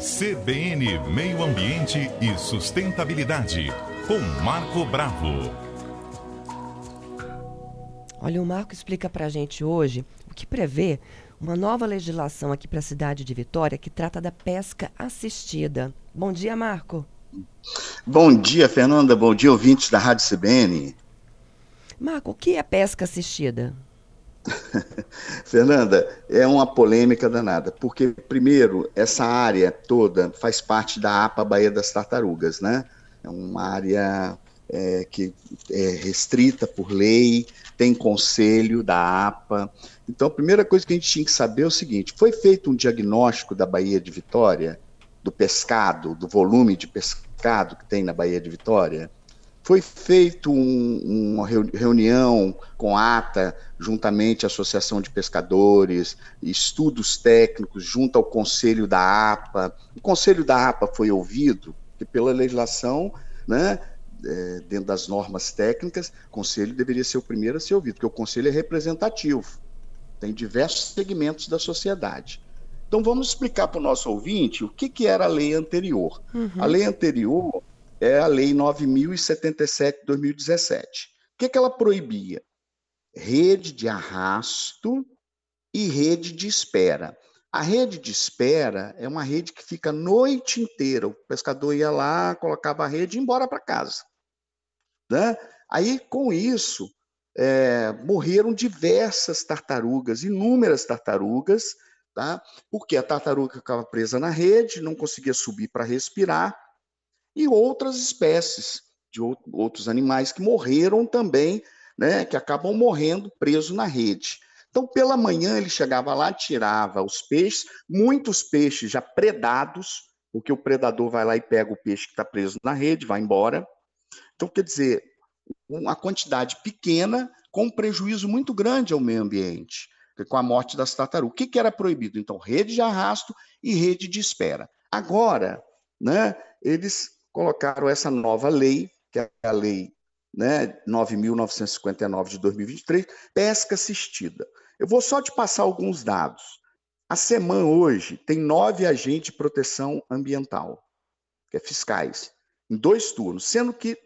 CBN Meio Ambiente e Sustentabilidade, com Marco Bravo. Olha, o Marco explica para a gente hoje o que prevê uma nova legislação aqui para a cidade de Vitória que trata da pesca assistida. Bom dia, Marco. Bom dia, Fernanda. Bom dia, ouvintes da Rádio CBN. Marco, o que é pesca assistida? Fernanda, é uma polêmica danada, porque, primeiro, essa área toda faz parte da APA Baía das Tartarugas, né? É uma área é, que é restrita por lei, tem conselho da APA. Então, a primeira coisa que a gente tinha que saber é o seguinte: foi feito um diagnóstico da Baía de Vitória, do pescado, do volume de pescado que tem na Baía de Vitória? Foi feito um, uma reunião com a ATA, juntamente à Associação de Pescadores, estudos técnicos, junto ao Conselho da APA. O Conselho da APA foi ouvido, que pela legislação, né, é, dentro das normas técnicas, o Conselho deveria ser o primeiro a ser ouvido, porque o Conselho é representativo, tem diversos segmentos da sociedade. Então vamos explicar para o nosso ouvinte o que, que era a lei anterior. Uhum. A lei anterior é a Lei 9077 de 2017. O que, que ela proibia? Rede de arrasto e rede de espera. A rede de espera é uma rede que fica a noite inteira. O pescador ia lá, colocava a rede e ia embora para casa. Né? Aí, com isso, é, morreram diversas tartarugas, inúmeras tartarugas, tá? porque a tartaruga ficava presa na rede, não conseguia subir para respirar, e outras espécies de outros animais que morreram também, né, que acabam morrendo presos na rede. Então, pela manhã, ele chegava lá, tirava os peixes, muitos peixes já predados, porque o predador vai lá e pega o peixe que está preso na rede, vai embora. Então, quer dizer, uma quantidade pequena com um prejuízo muito grande ao meio ambiente, com a morte das tartarugas. O que, que era proibido? Então, rede de arrasto e rede de espera. Agora, né, eles colocaram essa nova lei, que é a lei né, 9.959 de 2023, pesca assistida. Eu vou só te passar alguns dados. A SEMAN hoje tem nove agentes de proteção ambiental, que é fiscais, em dois turnos, sendo que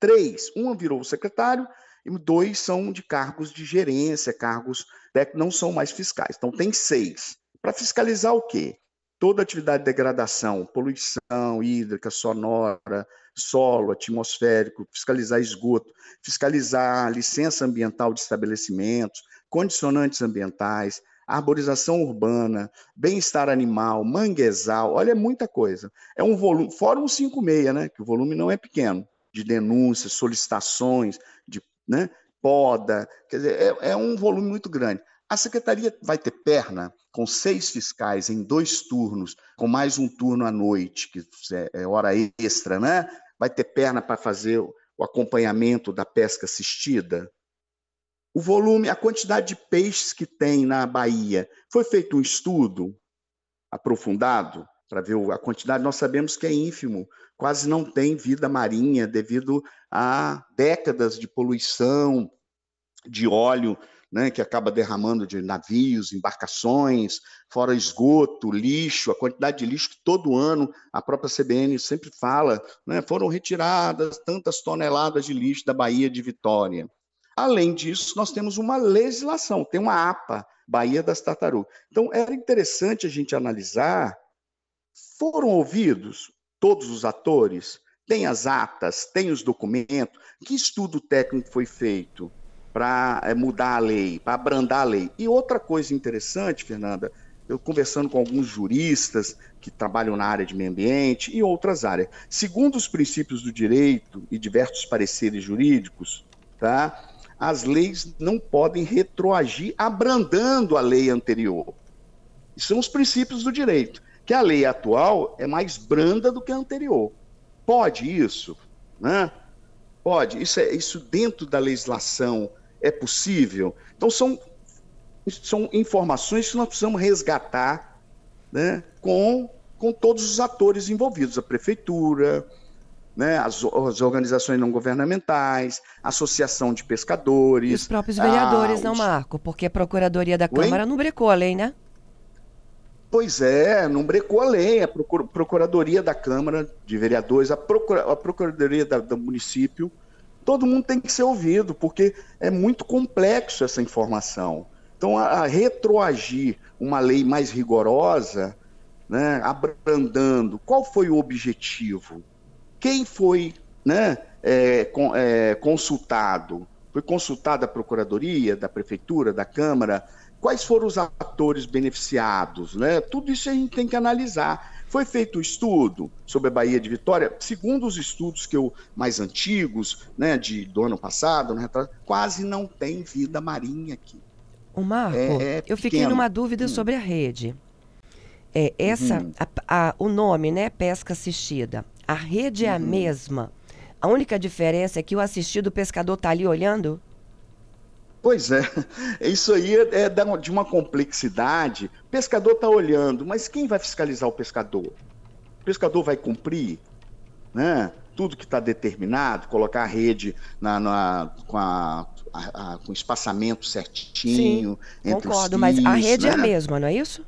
três, um virou secretário e dois são de cargos de gerência, cargos que não são mais fiscais. Então tem seis. Para fiscalizar o quê? Toda atividade de degradação, poluição hídrica, sonora, solo, atmosférico, fiscalizar esgoto, fiscalizar licença ambiental de estabelecimentos, condicionantes ambientais, arborização urbana, bem-estar animal, manguezal, olha, é muita coisa. É um volume, fora um 56, né, que o volume não é pequeno, de denúncias, solicitações, de né, poda, quer dizer, é, é um volume muito grande. A secretaria vai ter perna com seis fiscais em dois turnos, com mais um turno à noite, que é, é hora extra, né? Vai ter perna para fazer o acompanhamento da pesca assistida? O volume, a quantidade de peixes que tem na Bahia, foi feito um estudo aprofundado para ver a quantidade. Nós sabemos que é ínfimo, quase não tem vida marinha devido a décadas de poluição de óleo né, que acaba derramando de navios, embarcações, fora esgoto, lixo, a quantidade de lixo que todo ano a própria CBN sempre fala, né, foram retiradas tantas toneladas de lixo da Baía de Vitória. Além disso, nós temos uma legislação, tem uma APA, Baía das Tartarugas. Então, era interessante a gente analisar, foram ouvidos todos os atores? Tem as atas, tem os documentos? Que estudo técnico foi feito? Para é, mudar a lei, para abrandar a lei. E outra coisa interessante, Fernanda, eu conversando com alguns juristas que trabalham na área de meio ambiente e outras áreas, segundo os princípios do direito e diversos pareceres jurídicos, tá? As leis não podem retroagir abrandando a lei anterior. Isso são os princípios do direito, que a lei atual é mais branda do que a anterior. Pode isso, né? Pode. Isso é isso dentro da legislação é possível? Então, são, são informações que nós precisamos resgatar né, com, com todos os atores envolvidos, a prefeitura, né, as, as, organizações não governamentais, a associação de pescadores. E os próprios vereadores, ah, não, Marco? Porque a Procuradoria da Câmara Oi? não brecou a lei, né? Pois é, não brecou a lei, a Procuradoria da Câmara de Vereadores, a, Procura, a Procuradoria da, do município, todo mundo tem que ser ouvido, porque é muito complexo essa informação. Então, a, a retroagir uma lei mais rigorosa, né, abrandando, qual foi o objetivo? Quem foi né, é, é, consultado? Foi consultada a Procuradoria, da Prefeitura, da Câmara? Quais foram os atores beneficiados? Né? Tudo isso a gente tem que analisar. Foi feito um estudo sobre a Bahia de Vitória, segundo os estudos que eu mais antigos, né, de do ano passado, né, quase não tem vida marinha aqui. O Marco, é, é eu fiquei numa dúvida hum. sobre a rede. É, essa, uhum. a, a, o nome, né, pesca assistida. A rede é a uhum. mesma. A única diferença é que o assistido o pescador está ali olhando? Pois é, isso aí é, é de uma complexidade. O pescador está olhando, mas quem vai fiscalizar o pescador? O pescador vai cumprir, né? Tudo que está determinado, colocar a rede na, na com, a, a, a, com espaçamento certinho Sim, entre concordo, os fios, mas a rede né? é a né? mesma, não é isso?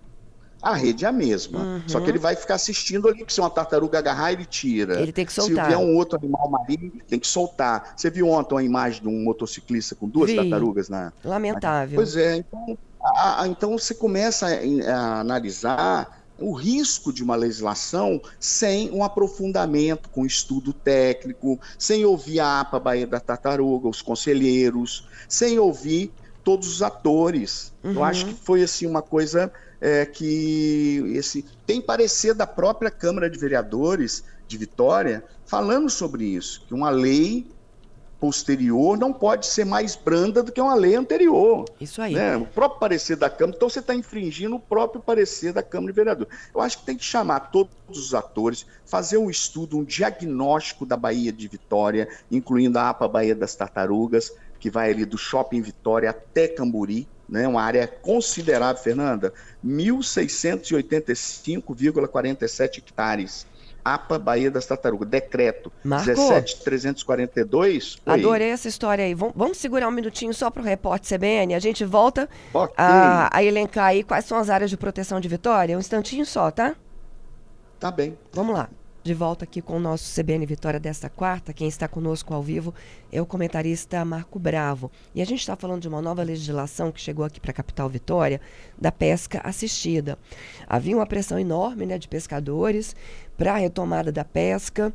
A rede é a mesma. Uhum. Só que ele vai ficar assistindo ali, que se uma tartaruga agarrar, ele tira. Ele tem que soltar. Se vier um outro animal marinho, tem que soltar. Você viu ontem uma imagem de um motociclista com duas Vi. tartarugas na. Lamentável. Pois é, então, a, a, então você começa a, a analisar o risco de uma legislação sem um aprofundamento, com estudo técnico, sem ouvir a APA Bahia da Tartaruga, os conselheiros, sem ouvir todos os atores. Uhum. Eu acho que foi assim uma coisa é, que esse tem parecer da própria Câmara de Vereadores de Vitória falando sobre isso, que uma lei posterior não pode ser mais branda do que uma lei anterior. Isso aí. Né? O próprio parecer da Câmara, então você está infringindo o próprio parecer da Câmara de Vereadores. Eu acho que tem que chamar todos os atores, fazer um estudo, um diagnóstico da Bahia de Vitória, incluindo a APA Bahia das Tartarugas, que vai ali do Shopping Vitória até Camburi, né, uma área considerável, Fernanda, 1.685,47 hectares. APA Bahia das Tartarugas, decreto Marco, 17342. Adorei essa história aí. Vamos, vamos segurar um minutinho só para o repórter CBN. A gente volta okay. a, a elencar aí quais são as áreas de proteção de Vitória. Um instantinho só, tá? Tá bem. Vamos lá de volta aqui com o nosso CBN Vitória desta quarta. Quem está conosco ao vivo é o comentarista Marco Bravo. E a gente está falando de uma nova legislação que chegou aqui para a capital Vitória, da pesca assistida. Havia uma pressão enorme né, de pescadores para a retomada da pesca.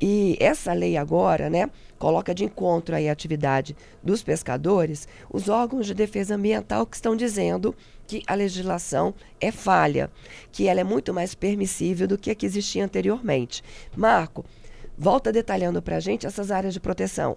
E essa lei agora, né, coloca de encontro aí a atividade dos pescadores os órgãos de defesa ambiental que estão dizendo que a legislação é falha, que ela é muito mais permissível do que a que existia anteriormente. Marco, volta detalhando para a gente essas áreas de proteção.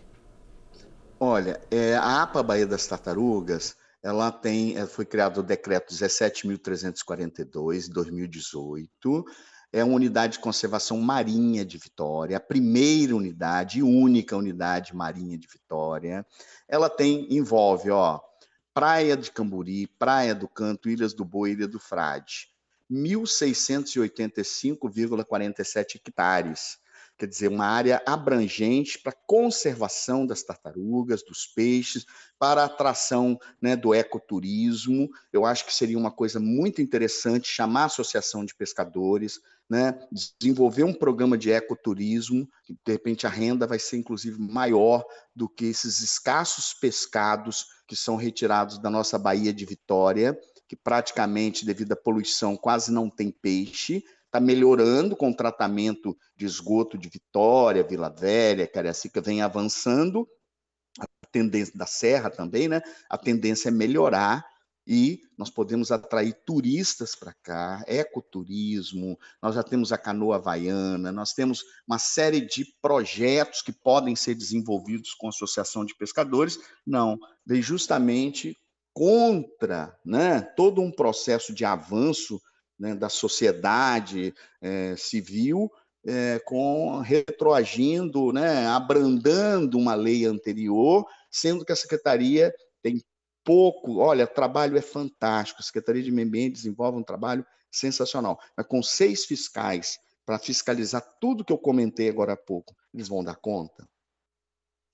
Olha, é, a APA Bahia das Tartarugas, ela tem, ela foi criado o decreto 17.342 de 2018, é uma unidade de conservação marinha de Vitória, a primeira unidade e única unidade marinha de Vitória. Ela tem envolve, ó, Praia de Camburi, Praia do Canto, Ilhas do Boi, Ilha do Frade. 1.685,47 hectares. Quer dizer, uma área abrangente para conservação das tartarugas, dos peixes, para atração né, do ecoturismo. Eu acho que seria uma coisa muito interessante chamar a Associação de Pescadores, né, desenvolver um programa de ecoturismo, que de repente a renda vai ser inclusive maior do que esses escassos pescados que são retirados da nossa Baía de Vitória, que praticamente, devido à poluição, quase não tem peixe. Está melhorando com o tratamento de esgoto de Vitória, Vila Velha, Cariacica, vem avançando. A tendência da Serra também, né? A tendência é melhorar e nós podemos atrair turistas para cá, ecoturismo, nós já temos a canoa havaiana, nós temos uma série de projetos que podem ser desenvolvidos com a Associação de Pescadores. Não, veio justamente contra né, todo um processo de avanço né, da sociedade é, civil, é, com retroagindo, né, abrandando uma lei anterior, sendo que a secretaria tem pouco. Olha, o trabalho é fantástico. A Secretaria de Meio Ambiente desenvolve um trabalho sensacional. Mas com seis fiscais para fiscalizar tudo que eu comentei agora há pouco, eles vão dar conta?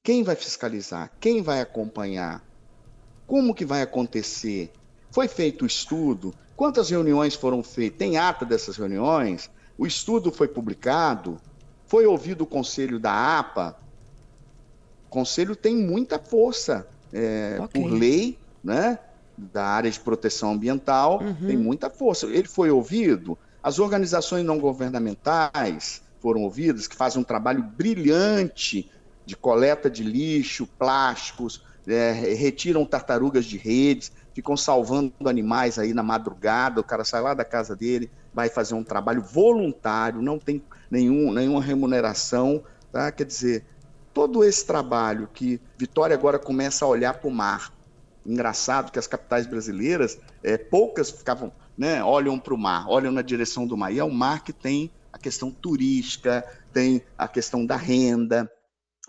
Quem vai fiscalizar? Quem vai acompanhar? Como que vai acontecer? Foi feito o estudo Quantas reuniões foram feitas? Tem ata dessas reuniões? O estudo foi publicado? Foi ouvido o conselho da APA? O conselho tem muita força é, okay. por lei, né? Da área de proteção ambiental, uhum. tem muita força. Ele foi ouvido? As organizações não governamentais foram ouvidas, que fazem um trabalho brilhante de coleta de lixo, plásticos, é, retiram tartarugas de redes, ficam salvando animais aí na madrugada, o cara sai lá da casa dele, vai fazer um trabalho voluntário, não tem nenhum, nenhuma remuneração, tá? Quer dizer, todo esse trabalho que Vitória agora começa a olhar para o mar. Engraçado que as capitais brasileiras, é, poucas ficavam, né, olham para o mar, olham na direção do mar. E é o mar que tem a questão turística, tem a questão da renda,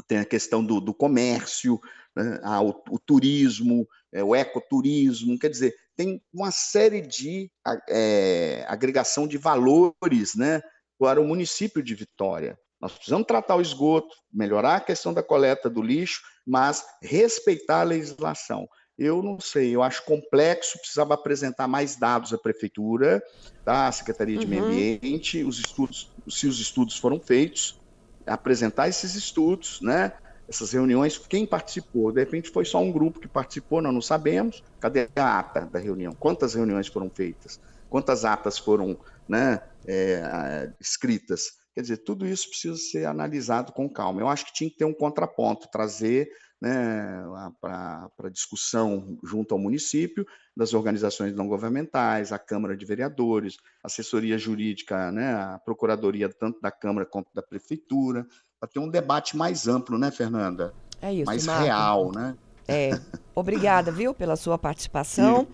tem a questão do, do comércio, né, o, o, turismo, é, o ecoturismo, quer dizer, tem uma série de é, agregação de valores né, para o município de Vitória. Nós precisamos tratar o esgoto, melhorar a questão da coleta do lixo, mas respeitar a legislação. Eu não sei, eu acho complexo, precisava apresentar mais dados à prefeitura, tá? à Secretaria de uhum. Meio Ambiente, os estudos, se os estudos foram feitos, apresentar esses estudos, né? Essas reuniões, quem participou? De repente foi só um grupo que participou, nós não sabemos. Cadê a ata da reunião? Quantas reuniões foram feitas? Quantas atas foram né, é, escritas? Quer dizer, tudo isso precisa ser analisado com calma. Eu acho que tinha que ter um contraponto, trazer né, para discussão junto ao município, das organizações não governamentais, a Câmara de Vereadores, assessoria jurídica, né, a Procuradoria tanto da Câmara quanto da Prefeitura, para ter um debate mais amplo, né, Fernanda? É isso, Mais Marco. real, né? É. Obrigada, viu, pela sua participação.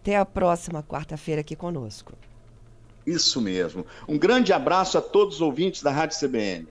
Até a próxima quarta-feira aqui conosco. Isso mesmo. Um grande abraço a todos os ouvintes da Rádio CBN.